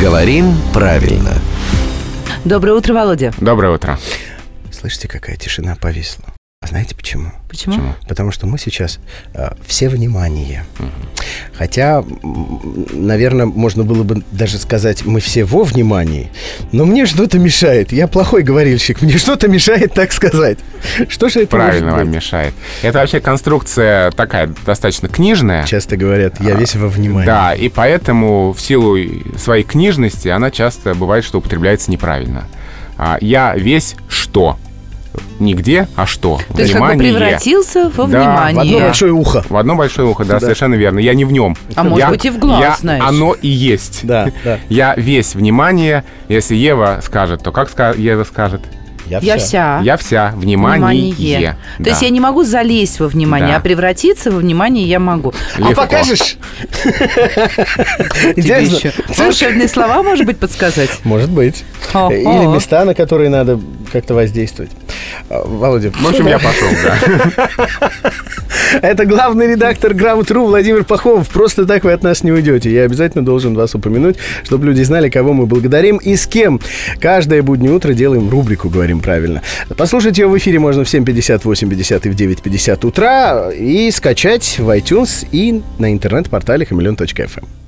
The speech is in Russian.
Говорим правильно. Доброе утро, Володя. Доброе утро. Слышите, какая тишина повисла? А знаете почему? Почему? Почему? Потому что мы сейчас э, все внимание. Хотя, наверное, можно было бы даже сказать, мы все во внимании, но мне что-то мешает. Я плохой говорильщик, мне что-то мешает так сказать. Что же это Правильно вам мешает. Это вообще конструкция такая достаточно книжная. Часто говорят, я весь во внимании. Да, и поэтому в силу своей книжности она часто бывает, что употребляется неправильно. А, Я весь что? Не где, а что? То есть как бы превратился во Да, в В внимание. одно большое ухо. В одно большое ухо, да, Да. совершенно верно. Я не в нем. А может Я- быть, и в глаз, я- знаешь. Оно и есть. Да, да. Я весь внимание. Если Ева скажет, то как Ева скажет? Я, Я вся. вся. Я вся внимание. Внимание. То Да. есть я не могу залезть во внимание, Да. а превратиться во внимание я могу. А Легко. покажешь? Тебе еще волшебные слова, может быть, подсказать? Может быть. Или места, на которые надо как-то воздействовать. Володя, В общем, я пошел, да. Это главный редактор Грамотру Владимир Пахомов. Просто так вы от нас не уйдете. Я обязательно должен вас упомянуть, чтобы люди знали, кого мы благодарим и с кем. Каждое буднее утро делаем рубрику «Говорим правильно». Послушать ее в эфире можно в 7.50, 8.50 и в 9.50 утра и скачать в iTunes и на интернет-портале хамелеон.фм.